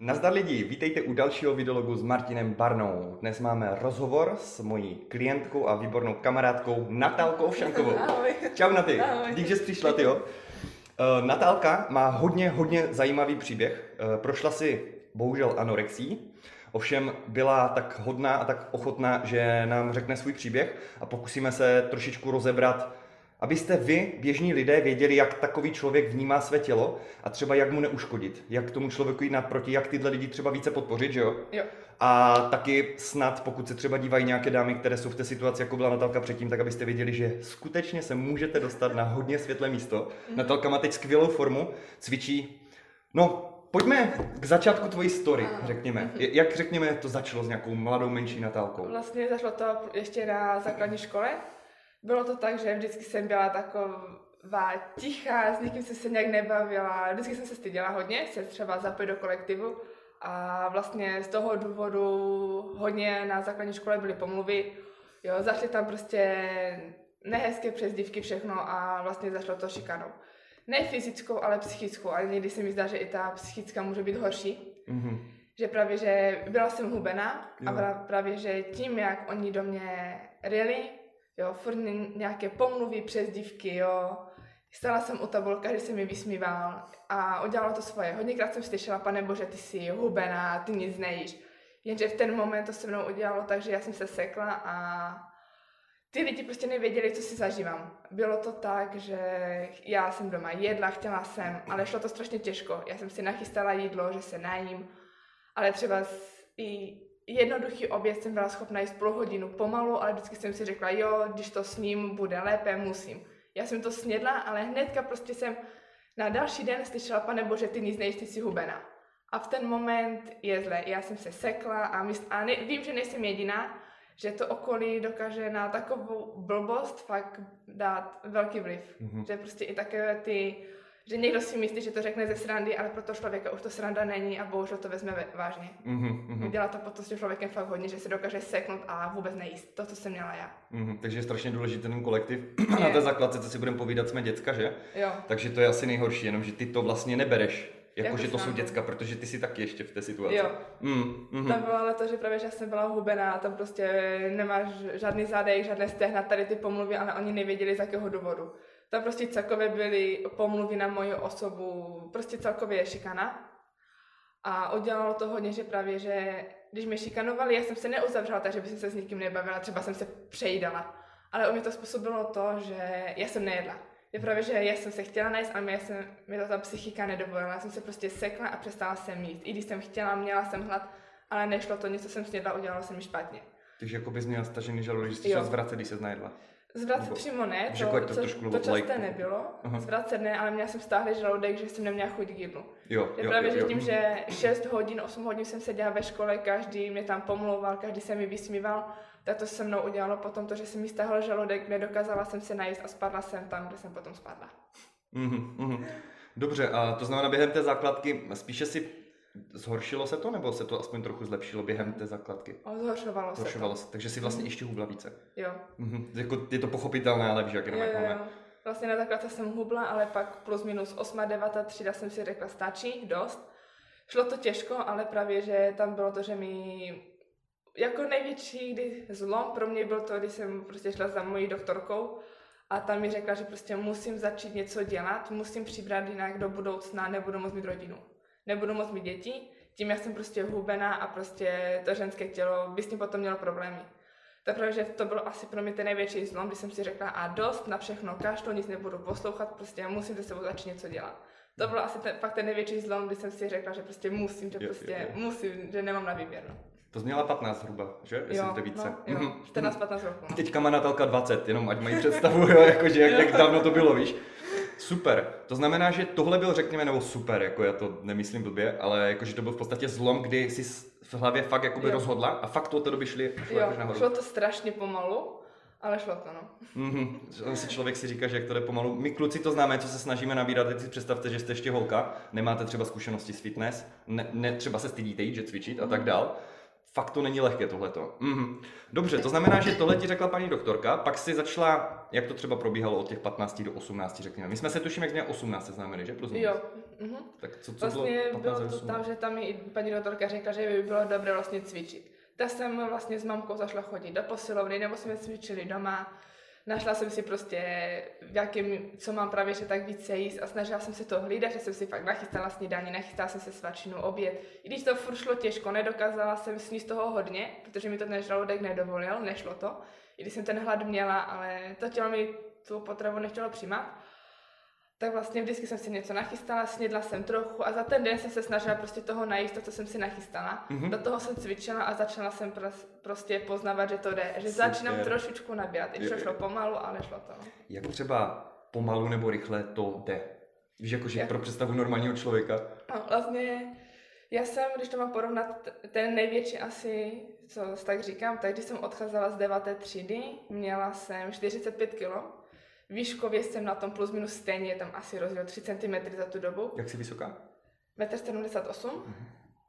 Nazdar lidi, vítejte u dalšího videologu s Martinem Barnou. Dnes máme rozhovor s mojí klientkou a výbornou kamarádkou Natálkou Šankovou. Ahoj. Čau Naty, Ahoj. dík, že jsi přišla, ty jo. Uh, Natálka má hodně, hodně zajímavý příběh. Uh, prošla si bohužel anorexí, ovšem byla tak hodná a tak ochotná, že nám řekne svůj příběh a pokusíme se trošičku rozebrat, abyste vy, běžní lidé, věděli, jak takový člověk vnímá své tělo a třeba jak mu neuškodit, jak tomu člověku jít naproti, jak tyhle lidi třeba více podpořit, že jo? Jo. A taky snad, pokud se třeba dívají nějaké dámy, které jsou v té situaci, jako byla Natálka předtím, tak abyste věděli, že skutečně se můžete dostat na hodně světlé místo. Natálka má teď skvělou formu, cvičí. No, pojďme k začátku tvojí story, řekněme. J- Jak řekněme, to začalo s nějakou mladou menší Natálkou? Vlastně zašlo to ještě na základní škole. Bylo to tak, že vždycky jsem byla taková tichá, s nikým jsem se nějak nebavila, vždycky jsem se styděla hodně, se třeba zapojit do kolektivu. A vlastně z toho důvodu hodně na základní škole byly pomluvy. Jo, zašly tam prostě nehezké přezdívky, všechno a vlastně zašlo to šikanou. Ne fyzickou, ale psychickou. A někdy se mi zdá, že i ta psychická může být horší. Mhm. že právě, že byla jsem hubená a Jo. pra- právě, že tím, jak oni do mě ryli, jo, furt ně- nějaké pomluvy, přezdívky, jo, Stala jsem u tabulky, každý se mi vysmíval a udělalo to svoje. Hodněkrát jsem slyšela, pane bože, ty jsi hubená, ty nic nejíš. Jenže v ten moment to se mnou udělalo tak, že já jsem se sekla a ty lidi prostě nevěděli, co si zažívám. Bylo to tak, že já jsem doma jedla, chtěla jsem, ale šlo to strašně těžko. Já jsem si nachystala jídlo, že se najím, ale třeba i jednoduchý oběd jsem byla schopna jíst půl hodinu pomalu, ale vždycky jsem si řekla, jo, když to s ním bude lépe, musím. Já jsem to snědla, ale hnedka prostě jsem na další den slyšela, pane bože, ty nic nejíš, ty jsi hubená. A v ten moment je zle. Já jsem se sekla a, mysl- a ne, vím, že nejsem jediná, že to okolí dokáže na takovou blbost fakt dát velký vliv. Mhm. Že prostě i takové ty, že někdo si myslí, že to řekne ze srandy, ale pro toho člověka už to sranda není a bohužel to vezme ve- vážně. Mhm, mhm, Dělá to potom s tím člověkem fakt hodně, že se dokáže seknout a vůbec nejíst. To, co jsem měla já. mhm. Takže je strašně důležitý ten kolektiv. Na té základce, co si budeme povídat, jsme děcka, že? Jo. Takže to je asi nejhorší, jenom že ty to vlastně nebereš, jako, Jako že to jsou srandu. děcka, protože ty jsi taky ještě v té situaci. Jo. Mm, mm, Tam bylo ale to, že právě, že já jsem byla hubená, tam prostě nemáš žádný zadek, žádné stehna, tady ty pomluvy, ale oni nevěděli z jakého důvodu. Tam prostě celkově byly pomluvy na moji osobu, prostě celkově šikana. A udělalo to hodně, že právě, že když mě šikanovali, já jsem se neuzavřela, takže bych se s nikým nebavila, třeba jsem se přejídala. Ale u mě to způsobilo to, že já jsem nejedla. Je právě, že já jsem se chtěla najít a mě, jsem, mě to ta psychika nedovolila. Já jsem se prostě sekla a přestala jsem jíst. I když jsem chtěla, měla jsem hlad, ale nešlo to, něco jsem snědla, udělalo se mi špatně. Takže jako bys měla stažený žaludek, že jsi zvracet, když se najedla. Zvracet Nebo- přímo ne, to, jako to to, trošku to, like- časté nebylo. Aha. Zvracet ne, ale měla jsem stáhlý žaludek, že jsem neměla chuť k jídlu. Jo, Je jo, právě, jo, že jo. tím, že 6 hodin, 8 hodin jsem seděla ve škole, každý mě tam pomlouval, každý se mi vysmíval, tak to se mnou udělalo potom to, že jsem mi stáhl žaludek, nedokázala jsem se najíst a spadla jsem tam, kde jsem potom spadla. Mhm, mhm. Dobře, a to znamená během té základky spíše si zhoršilo se to, nebo se to aspoň trochu zlepšilo během té základky? A zhoršovalo se Zhoršovalo to. se, takže si vlastně ještě hubla více. Jo. Mhm. Jako, je to pochopitelné, ale víš, jak jenom Jo, jak jo, máme. jo. Vlastně na základce jsem hubla, ale pak plus minus 8, 9 třída jsem si řekla stačí, dost. Šlo to těžko, ale právě, že tam bylo to, že mi jako největší kdy zlom pro mě byl to, když jsem prostě šla za mojí doktorkou a tam mi řekla, že prostě musím začít něco dělat, musím přibrat jinak do budoucna, nebudu moct mít rodinu. Nebudu moct mít děti, tím jak jsem prostě hubená a prostě to ženské tělo by s tím potom mělo problémy. Tak právě, že to bylo asi pro mě ten největší zlom, kdy jsem si řekla, a dost na všechno, kašlu, nic nebudu poslouchat, prostě já musím ze sebou začít něco dělat. To byl asi ten, fakt ten největší zlom, kdy jsem si řekla, že prostě musím, že prostě jo, jo. musím, že nemám na výběr. No. To zněla 15 zhruba, že? Jestli Jo, to více. no, jo, Mhm. 14-15 roků. No. Teďka má Natálka 20, jenom ať mají představu, jo, jakože jak, jak dávno to bylo, víš. Super. To znamená, že tohle byl, řekněme, nebo super, jako já to nemyslím blbě, ale jakože to byl v podstatě zlom, kdy jsi v hlavě fakt jakoby Jo. rozhodla a fakt to od té doby šli, šlo Jo, nahoru. šlo to strašně pomalu, ale šlo to, no. Mhm. Si člověk si říká, že jak to jde pomalu. My kluci to známe, co se snažíme nabírat. Teď si představte, že jste ještě holka, nemáte třeba zkušenosti s fitness, ne, ne třeba se stydíte jít, že cvičit a tak dál. Fakt to není lehké tohleto. Mhm. Dobře, to znamená, že tohle ti řekla paní doktorka, pak si začala, jak to třeba probíhalo od těch 15 do 18, řekněme. My jsme se tuším, jak jsme 18 seznámili, že? Plus. Jo. Mhm. Tak co, co Vlastně bylo, bylo 15 to tam, že tam mi i paní doktorka řekla, že by bylo dobré vlastně cvičit. Tak jsem vlastně s mamkou zašla chodit do posilovny, nebo jsme cvičili doma. Našla jsem si prostě, v jakém, co mám právě, že tak více jíst a snažila jsem se to hlídat, že jsem si fakt nachystala snídaní, nachystala jsem se svačinu, oběd. I když to furt šlo těžko, nedokázala jsem sníst toho hodně, protože mi to ten žaludek nedovolil, nešlo to. I když jsem ten hlad měla, ale to tělo mi tu potravu nechtělo přijímat tak vlastně vždycky jsem si něco nachystala, snědla jsem trochu a za ten den jsem se snažila prostě toho najíst, to, co jsem si nachystala. Mhm. Mm-hmm. Do toho jsem cvičila a začala jsem pros, prostě poznávat, že to jde, že Super. začínám trošičku nabírat. I to šlo pomalu, ale šlo to. Jak třeba pomalu nebo rychle to jde? Víš, jakože Jak? pro představu normálního člověka. No, vlastně já jsem, když to mám porovnat, ten největší asi, co tak říkám, tak když jsem odcházela z 9. třídy, měla jsem 45 kg. Výškově jsem na tom plus minus stejně, je tam asi rozdíl 3 cm za tu dobu. Jak jsi vysoká? 1,78 m.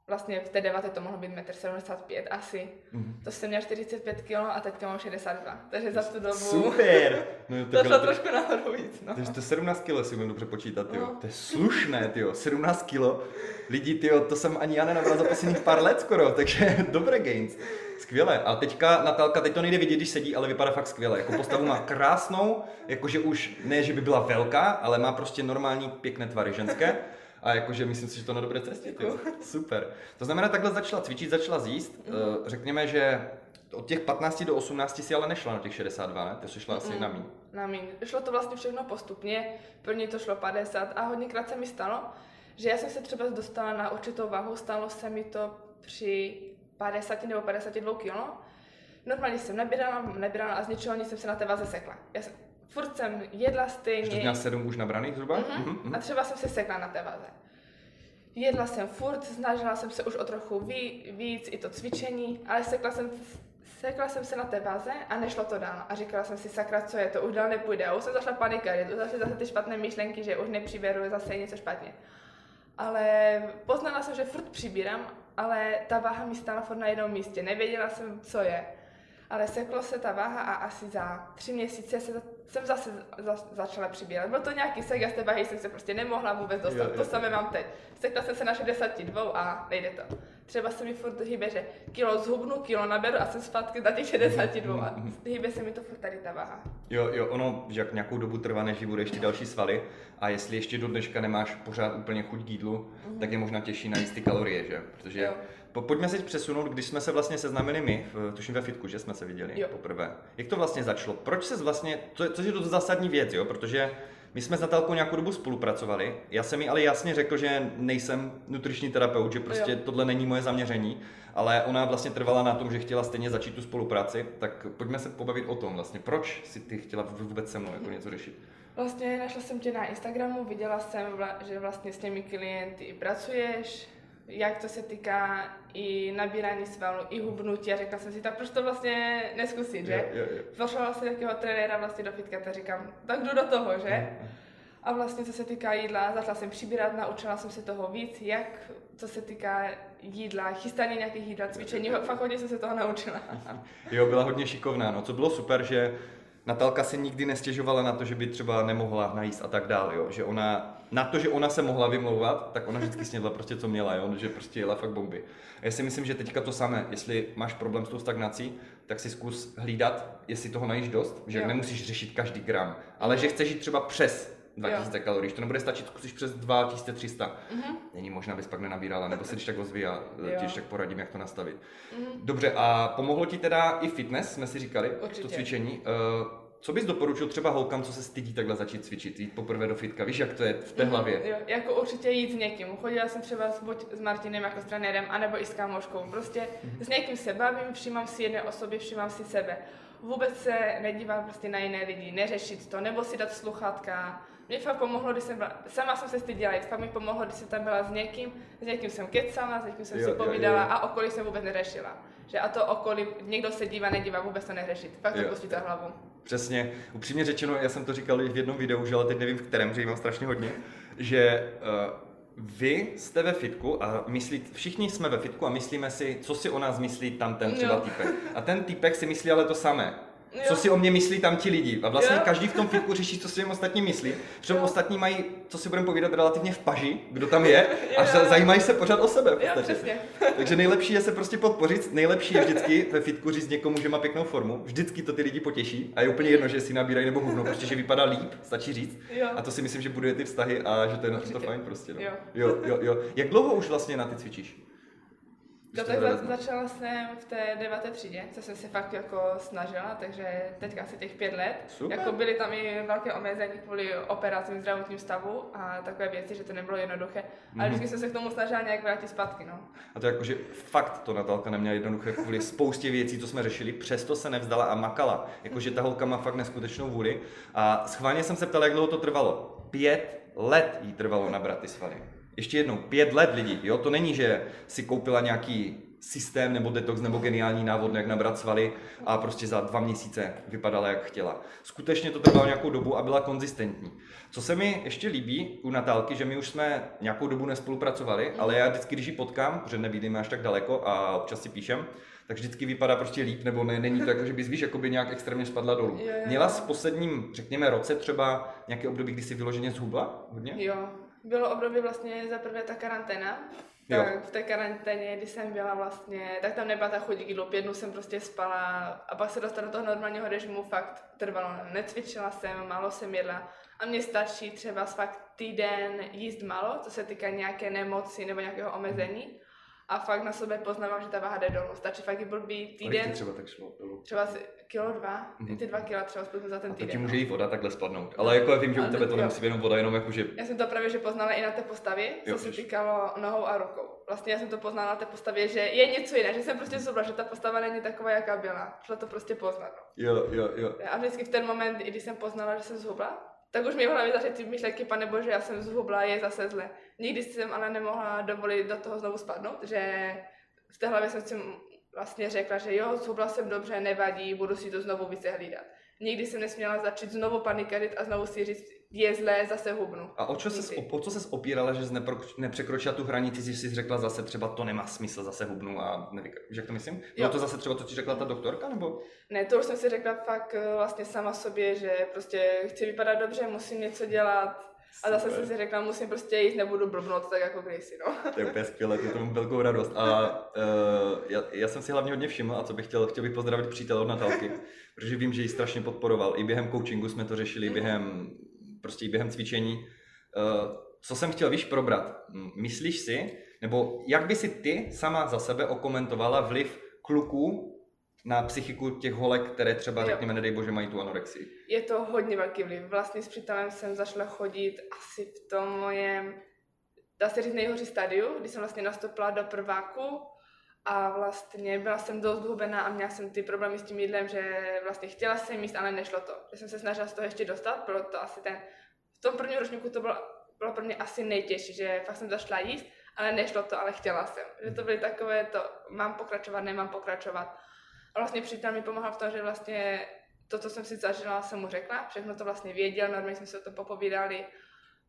Vlastně v té deváté to mohlo být 1,75 m asi. Mhm. To jsem měla 45 kg a teďka mám 62. Takže za tu dobu Super! No, to šlo trošku nahoru víc. No. takže to je 17 kg, si umím dobře počítat, jo. No. To je slušné, jo. 17 kg. Lidi, tyjo, to jsem ani já nenabral za posledních pár let skoro, takže dobré gains. Skvěle. A teďka Natálka, teď to nejde vidět, když sedí, ale vypadá fakt skvěle. Jako postavu má krásnou, jakože už ne, že by byla velká, ale má prostě normální pěkné tvary ženské. A jakože myslím si, že to na dobré cestě. Tyjo. Super. To znamená, takhle začala cvičit, začala zjíst. Eh, Řekněme, že od těch 15 do 18 si ale nešla na těch 62, ne? Ty jsi šla asi Mm. na míň. Na míň. Šlo to vlastně všechno postupně. První to šlo 50 a hodněkrát se mi stalo, že já jsem se třeba dostala na určitou váhu, stalo se mi to při 50 nebo 52 kg. Normálně jsem nabírala, nabírala a z ničeho nic jsem se na té váze sekla. Já jsem, furt jsem jedla stejně. měla 7 už nabraných zhruba? Mhm, mhm. A třeba jsem se sekla na té váze. Jedla jsem furt, snažila jsem se už o trochu ví, víc, i to cvičení, ale sekla jsem, sekla jsem se na té váze a nešlo to dál. A říkala jsem si, sakra, co je to, už dál nepůjde. A už jsem zašla panikařit, už zašly zase ty špatné myšlenky, že už nepřiberu, zase je něco špatně. Ale poznala jsem, že furt přibírám, ale ta váha mi stála furt na jednom místě. Nevěděla jsem, co je. Ale seklo se ta váha a asi za tři měsíce se, jsem zase za, začala přibírat. Byl to nějaký sek, já z té váhy jsem se prostě nemohla vůbec dostat. Jo, jo. To samé mám teď. Sekla jsem se na 62 a nejde to. Třeba se mi furt hýbe, že kilo zhubnu, kilo naberu a jsem zpátky na těch 62 a hýbe se mi to furt tady ta váha. Jo, jo, ono, že jak nějakou dobu trvá, než bude ještě další svaly a jestli ještě do dneška nemáš pořád úplně chuť k jídlu, tak je možná těžší najíst ty kalorie, že? Protože Jo. Po, pojďme se přesunout, když jsme se vlastně seznámili my, v, tuším ve fitku, že jsme se viděli Jo. poprvé. Jak to vlastně začalo? Proč se vlastně, co, což je to zásadní věc, jo? Protože my jsme s Natálkou nějakou dobu spolupracovali, já jsem jí ale jasně řekl, že nejsem nutriční terapeut, že prostě Jo. tohle není moje zaměření, ale ona vlastně trvala na tom, že chtěla stejně začít tu spolupráci, tak pojďme se pobavit o tom vlastně. Proč si ty chtěla vůbec se mnou jako něco řešit? Vlastně našla jsem tě na Instagramu, viděla jsem, že vlastně s těmi klienty i pracuješ, jak to se týká i nabírání svalů, i hubnutí a řekla jsem si, tak proč to vlastně neskusit, že? Jo, jo, jo. Pošla jsem takového trenéra vlastně do fitka, tak říkám, tak jdu do toho, že? Mhm. A vlastně co se týká jídla, začala jsem přibírat, naučila jsem se toho víc, jak co se týká jídla, chystání nějakých jídla, cvičení, fakt hodně jsem se toho naučila. Jo, byla hodně šikovná, no co bylo super, že Natálka si nikdy nestěžovala na to, že by třeba nemohla najíst a tak dál, jo. Že ona, na to, že ona se mohla vymlouvat, tak ona vždycky snědla prostě, co měla, jo. Že prostě jela fakt bomby. A já si myslím, že teďka to samé, jestli máš problém s tou stagnací, tak si zkus hlídat, jestli toho najíš dost, že Jo. nemusíš řešit každý gram, ale že chceš jít třeba přes 2000 kalorií, to nebude stačit, zkusíš přes 2300. Mhm. Není možná, bys pak nenabírala, nebo se když tak ozví a ti tak poradím, jak to nastavit. Mhm. Dobře, a pomohlo ti teda i fitness, jsme si říkali, Určitě. to cvičení. Uh, co bys doporučil třeba holkám, co se stydí takhle začít cvičit, jít poprvé do fitka? Víš, jak to je v té Mhm, hlavě? Jo, jako určitě jít s někým. Chodila jsem třeba s, buď s Martinem jako s trenérem, anebo i s kámoškou. Prostě Mhm. s někým se bavím, všímám si jedné osobě, všímám si sebe. Vůbec se nedívám prostě na jiné lidi, neřešit to, nebo si dát sluchátka. Mně fakt pomohlo, když jsem byla, sama jsem se styděla jít, fakt mi pomohlo, když jsem tam byla s někým, s někým jsem kecala, s někým jsem Jo, si jo, povídala jo. a okolí jsem vůbec neřešila. Že a to okolí, někdo se dívá, nedívá, vůbec to neřešit. Fakt to pustit za hlavu. Přesně. Upřímně řečeno, já jsem to říkal i v jednom videu, že ale teď nevím v kterém, že jich mám strašně hodně, že uh, vy jste ve fitku a myslí, všichni jsme ve fitku a myslíme si, co si o nás myslí tam ten třeba Jo. týpek. A ten týpek si myslí ale to samé. Jo. Co si o mě myslí tam ti lidi. A vlastně Jo. každý v tom fitku řeší, co si jim ostatní myslí. Protože ostatní mají, co si budeme povídat, relativně v paži, kdo tam je, a Jo. za- zajímají se pořád o sebe. Jo, přesně. Takže nejlepší je se prostě podpořit. Nejlepší je vždycky ve fitku říct někomu, že má pěknou formu. Vždycky to ty lidi potěší. A je úplně jedno, že si nabírají nebo hovno, prostě že vypadá líp, stačí říct. Jo. A to si myslím, že buduje ty vztahy a že to je na to fajn prostě. No. Jo. jo, jo, jo. Jak dlouho už vlastně na ty cvičíš? To tak za, začala jsem v té deváté třídě, co jsem se fakt jako snažila, takže teďka asi těch pět let. Super. Jako byly tam i velké omezení kvůli operacím zdravotním stavu a takové věci, že to nebylo jednoduché. Mhm. Ale vždycky jsem se k tomu snažila nějak vrátit zpátky, no. A to jako, že fakt to Natálka neměla jednoduché kvůli spoustě věcí, co jsme řešili, přesto se nevzdala a makala. Jakože ta holka má fakt neskutečnou vůli. A schválně jsem se ptal, jak dlouho to trvalo. Pět let jí trvalo nabrat ty svaly. Ještě jednou, pět let lidí, jo? To není, že si koupila nějaký systém nebo detox nebo geniální návod, jak nabrat svaly a prostě za dva měsíce vypadala, jak chtěla. Skutečně to trvalo nějakou dobu a byla konzistentní. Co se mi ještě líbí u Natálky, že my už jsme nějakou dobu nespolupracovali, ale já vždycky, když ji potkám, protože nebydlíme až tak daleko a občas si píšem, tak vždycky vypadá prostě líp, nebo ne, není to jako, že bys víš, jako by nějak extrémně spadla dolů. Jo, jo. Měla s posledním, řekněme, roce třeba nějaké období, kdy si vyloženě zhubla hodně? Jo, bylo období vlastně za prvé ta karanténa, Jo. tak v té karanténě, kdy jsem byla vlastně, tak tam nebyla ta chuť k jídlu, pět dnů jsem prostě spala a pak se dostala do toho normálního režimu, fakt trvalo, necvičila jsem, málo jsem jedla. A mně stačí třeba fakt týden jíst málo, co se týká nějaké nemoci nebo nějakého omezení. A fakt na sobě poznávám, že ta váha jde dolů, stačí fakt i blbý Kolik týden, třeba tak šlo třeba kilo dva, Mhm. i ty dva kila třeba spolu za ten A to týden. ti no. může i voda takhle spadnout. Ale jako já vím, že u tebe to jo. nemusí být jenom voda, jenom jako, že Já jsem to právě že poznala i na té postavě, co Jo, se týkalo nohou a rukou. Vlastně já jsem to poznala na té postavě, že je něco jiné, že jsem prostě zubla, že ta postava není taková, jaká byla. Šlo to prostě poznat. No. jo, jo, jo. A vždycky v ten moment, i když jsem poznala, že jsem zhubla, tak už mi v hlavě začaly ty myšlenky, pane bože, já jsem zhubla, je zase zle. Nikdy jsem ale nemohla dovolit do toho znovu spadnout, že v té hlavě jsem si vlastně řekla, že jo, zhubla jsem dobře, nevadí, budu si to znovu více hlídat. Nikdy jsem nesměla začít znovu panikařit a znovu si říct, je zlé, zase hubnu. A o, čo ses, o co ses opírala, že jsi nepřekročila tu hranici, že jsi řekla zase třeba to nemá smysl, zase hubnu a nevík, víš, jak to myslím? Bylo Jo. to zase třeba to, co ti řekla ta doktorka, nebo? Ne, to už jsem si řekla fakt eh, vlastně sama sobě, že prostě chci vypadat dobře, musím něco dělat. A zase jsem si řekla, musím prostě jít, nebudu blbnout tak jako kdysi, no. To je úplně skvělé, to tomu velkou radost. A uh, já, já, jsem si hlavně hodně všiml, a co bych chtěl, chtěl bych pozdravit přítele od Natálky, protože vím, že ji strašně podporoval. I během coachingu jsme to řešili, Mhm. během, prostě i během cvičení. Uh, co jsem chtěl, víš, probrat. Myslíš si, nebo jak by si ty sama za sebe okomentovala vliv kluků na psychiku těch holek, které třeba, Jo. řekněme, nedej bože, mají tu anorexii? Je to hodně velký vliv. Vlastně s přítelem jsem zašla chodit asi v tom mojem, dá se říct, nejhorší stadiu, kdy jsem vlastně nastoupila do prváku a vlastně byla jsem dost hubená a měla jsem ty problémy s tím jídlem, že vlastně chtěla jsem jíst, ale nešlo to. Že jsem se snažila z toho ještě dostat, bylo to asi ten, v tom prvním ročníku to bylo, bylo pro mě asi nejtěžší, že fakt jsem zašla jíst, ale nešlo to, ale chtěla jsem. Že to byly takové to, mám pokračovat, nemám pokračovat. Vlastně přítel mi pomáhal v tom, že vlastně to, co jsem si zažila, jsem mu řekla, všechno to vlastně věděl, normálně jsme se o to popovídali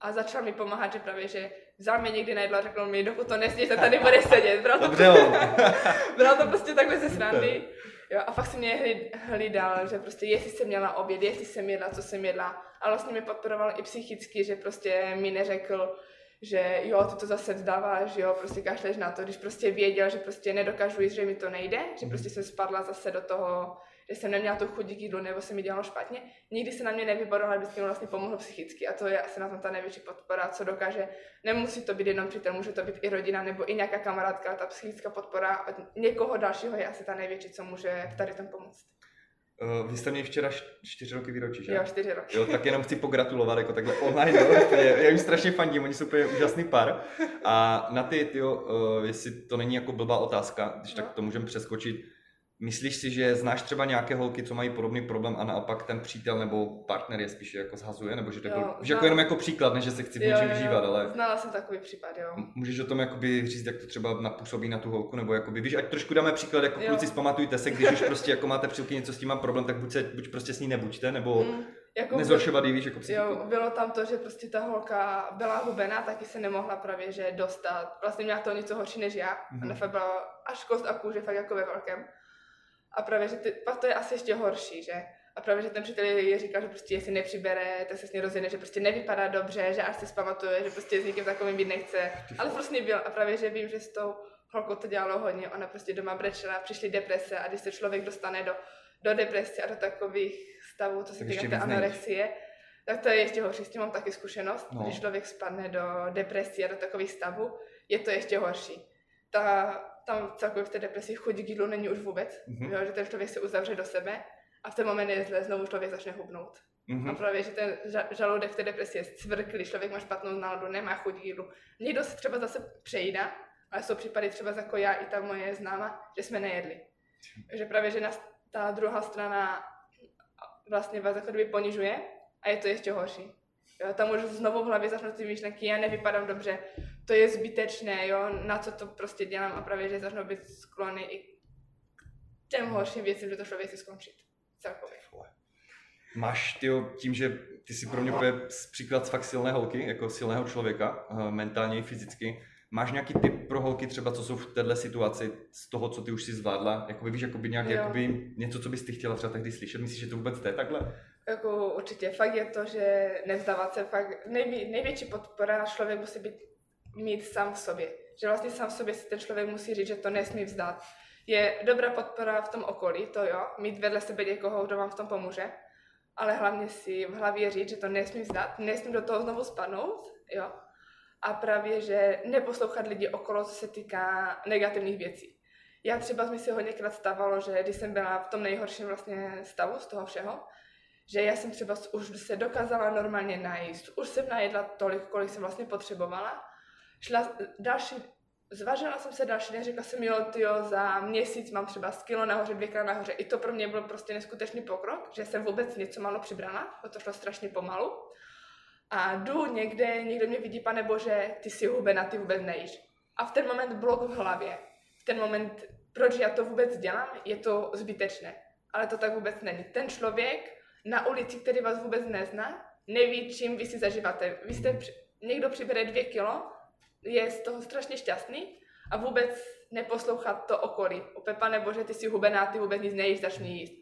a začal mi pomáhat, že právě, že vzal mě někdy na jídlo a řekl mi, dokud to nesníš, tak tady bude sedět. Bral to, Dobře, bral to prostě takhle ze srandy. Jo, a fakt si mě hlí- hlídal, že prostě jestli jsem měla oběd, jestli jsem jedla, co jsem jedla. A vlastně mě podporoval i psychicky, že prostě mi neřekl, že jo, ty to zase vzdáváš, jo, prostě kašleš na to, když prostě věděl, že prostě nedokážu jíst, že mi to nejde, že prostě jsem spadla zase do toho, že jsem neměla tu chuť k jídlu, nebo se mi dělalo špatně. Nikdy se na mě nevyboroval, vždycky mi vlastně pomohl psychicky a to je asi na tom ta největší podpora, co dokáže. Nemusí to být jenom přítel, může to být i rodina nebo i nějaká kamarádka, ta psychická podpora od někoho dalšího je asi ta největší, co může v tady tom pomoct. Uh, vy jste měli včera čtyři roky výročí, že? Jo, čtyři roky. Jo, tak jenom chci pogratulovat, jako takhle online, jo, já jim strašně fandím, oni jsou úplně úžasný pár. A na ty, tyjo, uh, jestli to není jako blbá otázka, když tak No. to můžeme přeskočit, myslíš si, že znáš třeba nějaké holky, co mají podobný problém a naopak ten přítel nebo partner je spíše jako zhazuje, nebo že to Jo, jako, že jako jenom jako příklad, ne že se chci v něčem vžívat, ale Znala jsem takový případ, jo. Můžeš o tom jakoby říct, jak to třeba napůsobí na tu holku, nebo jakoby, víš, ať trošku dáme příklad, jako Jo. kluci, zpamatujte se, když už prostě jako máte přítelkyni, co s tím má problém, tak buď, se, buď prostě s ní nebuďte, nebo Mm. Jako Nezhoršovat jí, víš, jako psychiku. Jo, bylo tam to, že prostě ta holka byla hubená, taky se nemohla právě že dostat. Vlastně měla to něco horší než já. Mhm. Mm-hmm. Ona fakt byla až kost a kůže, fakt jako ve velkém. A právě, že ty, pak to je asi ještě horší, že? A právě, že ten přítel jí říkal, že prostě jestli nepřibere, tak se s ní rozjede, že prostě nevypadá dobře, že až se zpamatuje, že prostě s někým takovým být nechce. Ale prostě byl a právě, že vím, že s tou holkou to dělalo hodně, ona prostě doma brečela, přišly deprese a když se člověk dostane do, do deprese a do takových stavů, co se týká té anorexie, tak to je ještě horší, s tím mám taky zkušenost. No. No. Když člověk spadne do depresie a do takových stavů, je to ještě horší. Ta, tam celkově v té depresi chuť k jídlu není už vůbec, Mhm. mm-hmm. jo, že ten člověk se uzavře do sebe a v ten moment je zle, znovu člověk začne hubnout. A Mhm. právě, že ten ža- žaludek v té depresi je cvrklý, člověk má špatnou náladu, nemá chuť k jídlu. Někdo se třeba zase přejídá, ale jsou případy třeba jako já i ta moje známa, že jsme nejedli. Že právě, že nás ta druhá strana vlastně vás jako kdyby ponižuje a je to ještě horší. Jo, tam už znovu v hlavě začnou ty myšlenky, já nevypadám dobře, to je zbytečné, jo, na co to prostě dělám a právě, že začnou být sklony i k těm horším věcem, že to člověk si skončit. Celkově. Máš, tyjo, tím, že ty jsi pro mě příklad fakt silné holky, jako silného člověka, eh, mentálně i fyzicky, máš nějaký tip pro holky třeba, co jsou v této situaci, z toho, co ty už si zvládla, jakoby víš, jakoby nějak, Jo. jakoby něco, co bys ty chtěla třeba tehdy slyšet, myslíš, že to vůbec jde takhle? Jako určitě, fakt je to, že nevzdávat se, fakt nejvě, největší podpora člověk musí být mít sám v sobě. Že vlastně sám v sobě si ten člověk musí říct, že to nesmí vzdát. Je dobrá podpora v tom okolí, to jo, mít vedle sebe někoho, kdo vám v tom pomůže, ale hlavně si v hlavě říct, že to nesmí vzdát, nesmím do toho znovu spadnout, jo. A právě, že neposlouchat lidi okolo, co se týká negativních věcí. Já třeba mi si hodněkrát stávalo, že když jsem byla v tom nejhorším vlastně stavu z toho všeho, že já jsem třeba už se dokázala normálně najíst, už jsem najedla tolik, kolik jsem vlastně potřebovala. Šla další, zvažila jsem se další den, řekla jsem, jo, tyjo, za měsíc mám třeba z kilo nahoře, dvě kilo nahoře. I to pro mě byl prostě neskutečný pokrok, že jsem vůbec něco málo přibrala, to šlo strašně pomalu. A jdu někde, někdo mě vidí, pane bože, ty jsi hubená, ty vůbec nejíš. A v ten moment blok v hlavě. V ten moment, proč já to vůbec dělám, je to zbytečné. Ale to tak vůbec není. Ten člověk na ulici, který vás vůbec nezná, neví, čím vy si zažíváte. Vy jste, někdo přibere dvě kilo, je z toho strašně šťastný a vůbec neposlouchat to okolí. Opět, pane bože, ty jsi hubená, ty vůbec nic nejíš, začni jíst.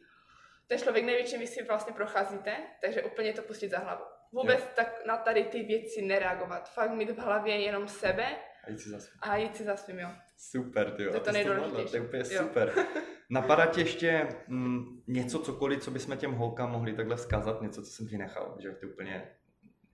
Ten člověk neví, čím vy si vlastně procházíte, takže úplně to pustit za hlavu. Vůbec tak na tady ty věci nereagovat. Fakt mít v hlavě jenom sebe A jít si zase. a jít si za svým, jo. Super, ty jo. To je to nejdůležitější. To je úplně Jo. super. Napadá ti ještě mm, něco, cokoliv, co bychom těm holkám mohli takhle vzkázat, něco, co jsem vynechal, že ty úplně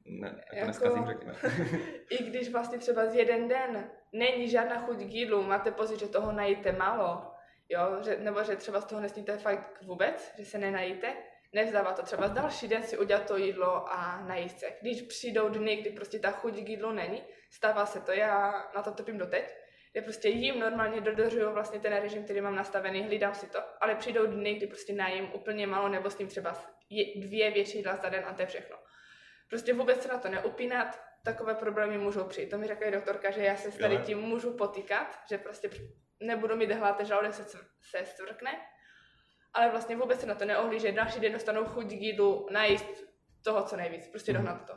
ne, jako neskazím, řekněme. I když vlastně třeba z jeden den není žádná chuť k jídlu, máte pocit, že toho najíte málo, jo, že, nebo že třeba z toho nesníte fakt vůbec, že se nenajíte, nevzdává to třeba z další den si udělat to jídlo a najíst se. Když přijdou dny, kdy prostě ta chuť k jídlu není, stává se to, já na to trpím doteď, kde prostě jím normálně dodržuju vlastně ten režim, který mám nastavený, hlídám si to, ale přijdou dny, kdy prostě najím úplně málo nebo s ním třeba dvě větší jídla za den a to je všechno. Prostě vůbec se na to neupínat, takové problémy můžou přijít. To mi řekla i doktorka, že já se s tady tím můžu potýkat, že prostě nebudu mít hlad, žaludek se, se stvrkne, ale vlastně vůbec se na to neohlíže. Další den dostanou chuť k jídlu, najíst toho, co nejvíc, prostě Mhm. dohnat to.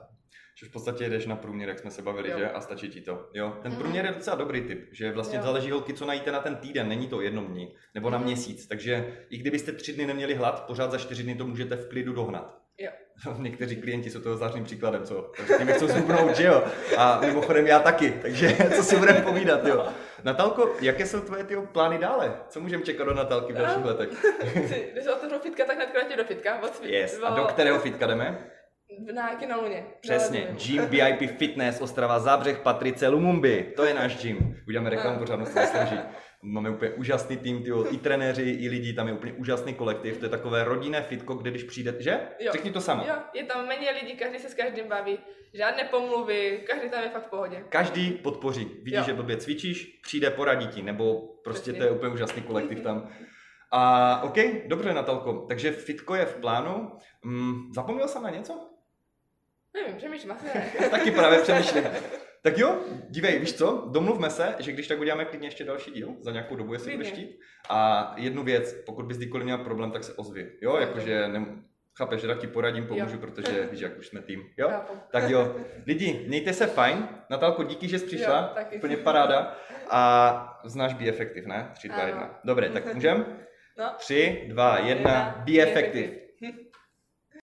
Že v podstatě jdeš na průměr, jak jsme se bavili, Jo. že? A stačí ti to. Jo, ten Mhm. průměr je docela dobrý tip, že vlastně Jo. záleží holky, co najíte na ten týden, není to jednom dní, nebo na Mhm. měsíc. Takže i kdybyste tři dny neměli hlad, pořád za čtyři dny to můžete v klidu dohnat. Jo. Někteří klienti jsou toho zářným příkladem, co? Takže tím chcou zhubnout, že jo? A mimochodem já taky, takže co si budeme povídat, jo? Natálko, jaké jsou tvoje ty plány dále? Co můžeme čekat od Natálky v dalších letech? Když se otevřu fitka, tak hned kratě do fitka. Od svý- Yes. A do kterého fitka jdeme? Na Kinaluně. Přesně, Gym VIP Fitness, Ostrava Zábřeh, Patrice Lumumby, to je náš gym. Uděláme reklamu, pořád se zaslouží. Máme úplně úžasný tým, tyjo, i trenéři, i lidi, tam je úplně úžasný kolektiv, to je takové rodinné fitko, kde když přijde, že? Jo. Řekni to sama. Jo, je tam méně lidí, každý se s každým baví, žádné pomluvy, každý tam je fakt v pohodě. Každý podpoří. Vidí, Jo. že blbě cvičíš, přijde, poradí ti, nebo prostě Přesně. to je úplně úžasný kolektiv tam. A OK, dobře Natalko, takže fitko je v plánu. Mm, zapomněl jsem na něco? Nevím, přemýšlím, asi ne. Taky právě přemýšlím. Tak jo, dívej, víš co, domluvme se, že když tak uděláme klidně ještě další díl, za nějakou dobu, jestli budeš chtít. A jednu věc, pokud bys kdykoliv měl problém, tak se ozvi. Jo, jakože ne, Chápeš, že tak ti poradím, pomůžu, Jo. protože víš, jak už jsme tým. Jo? Chápu. Tak jo, lidi, mějte se fajn. Natálko, díky, že jsi přišla. Jo, taky. Úplně paráda. A znáš Be Effective, ne? 3, 2, Ano. 1. Dobré, tak můžem? No. 3, 2, 1, Jedna, Be effective.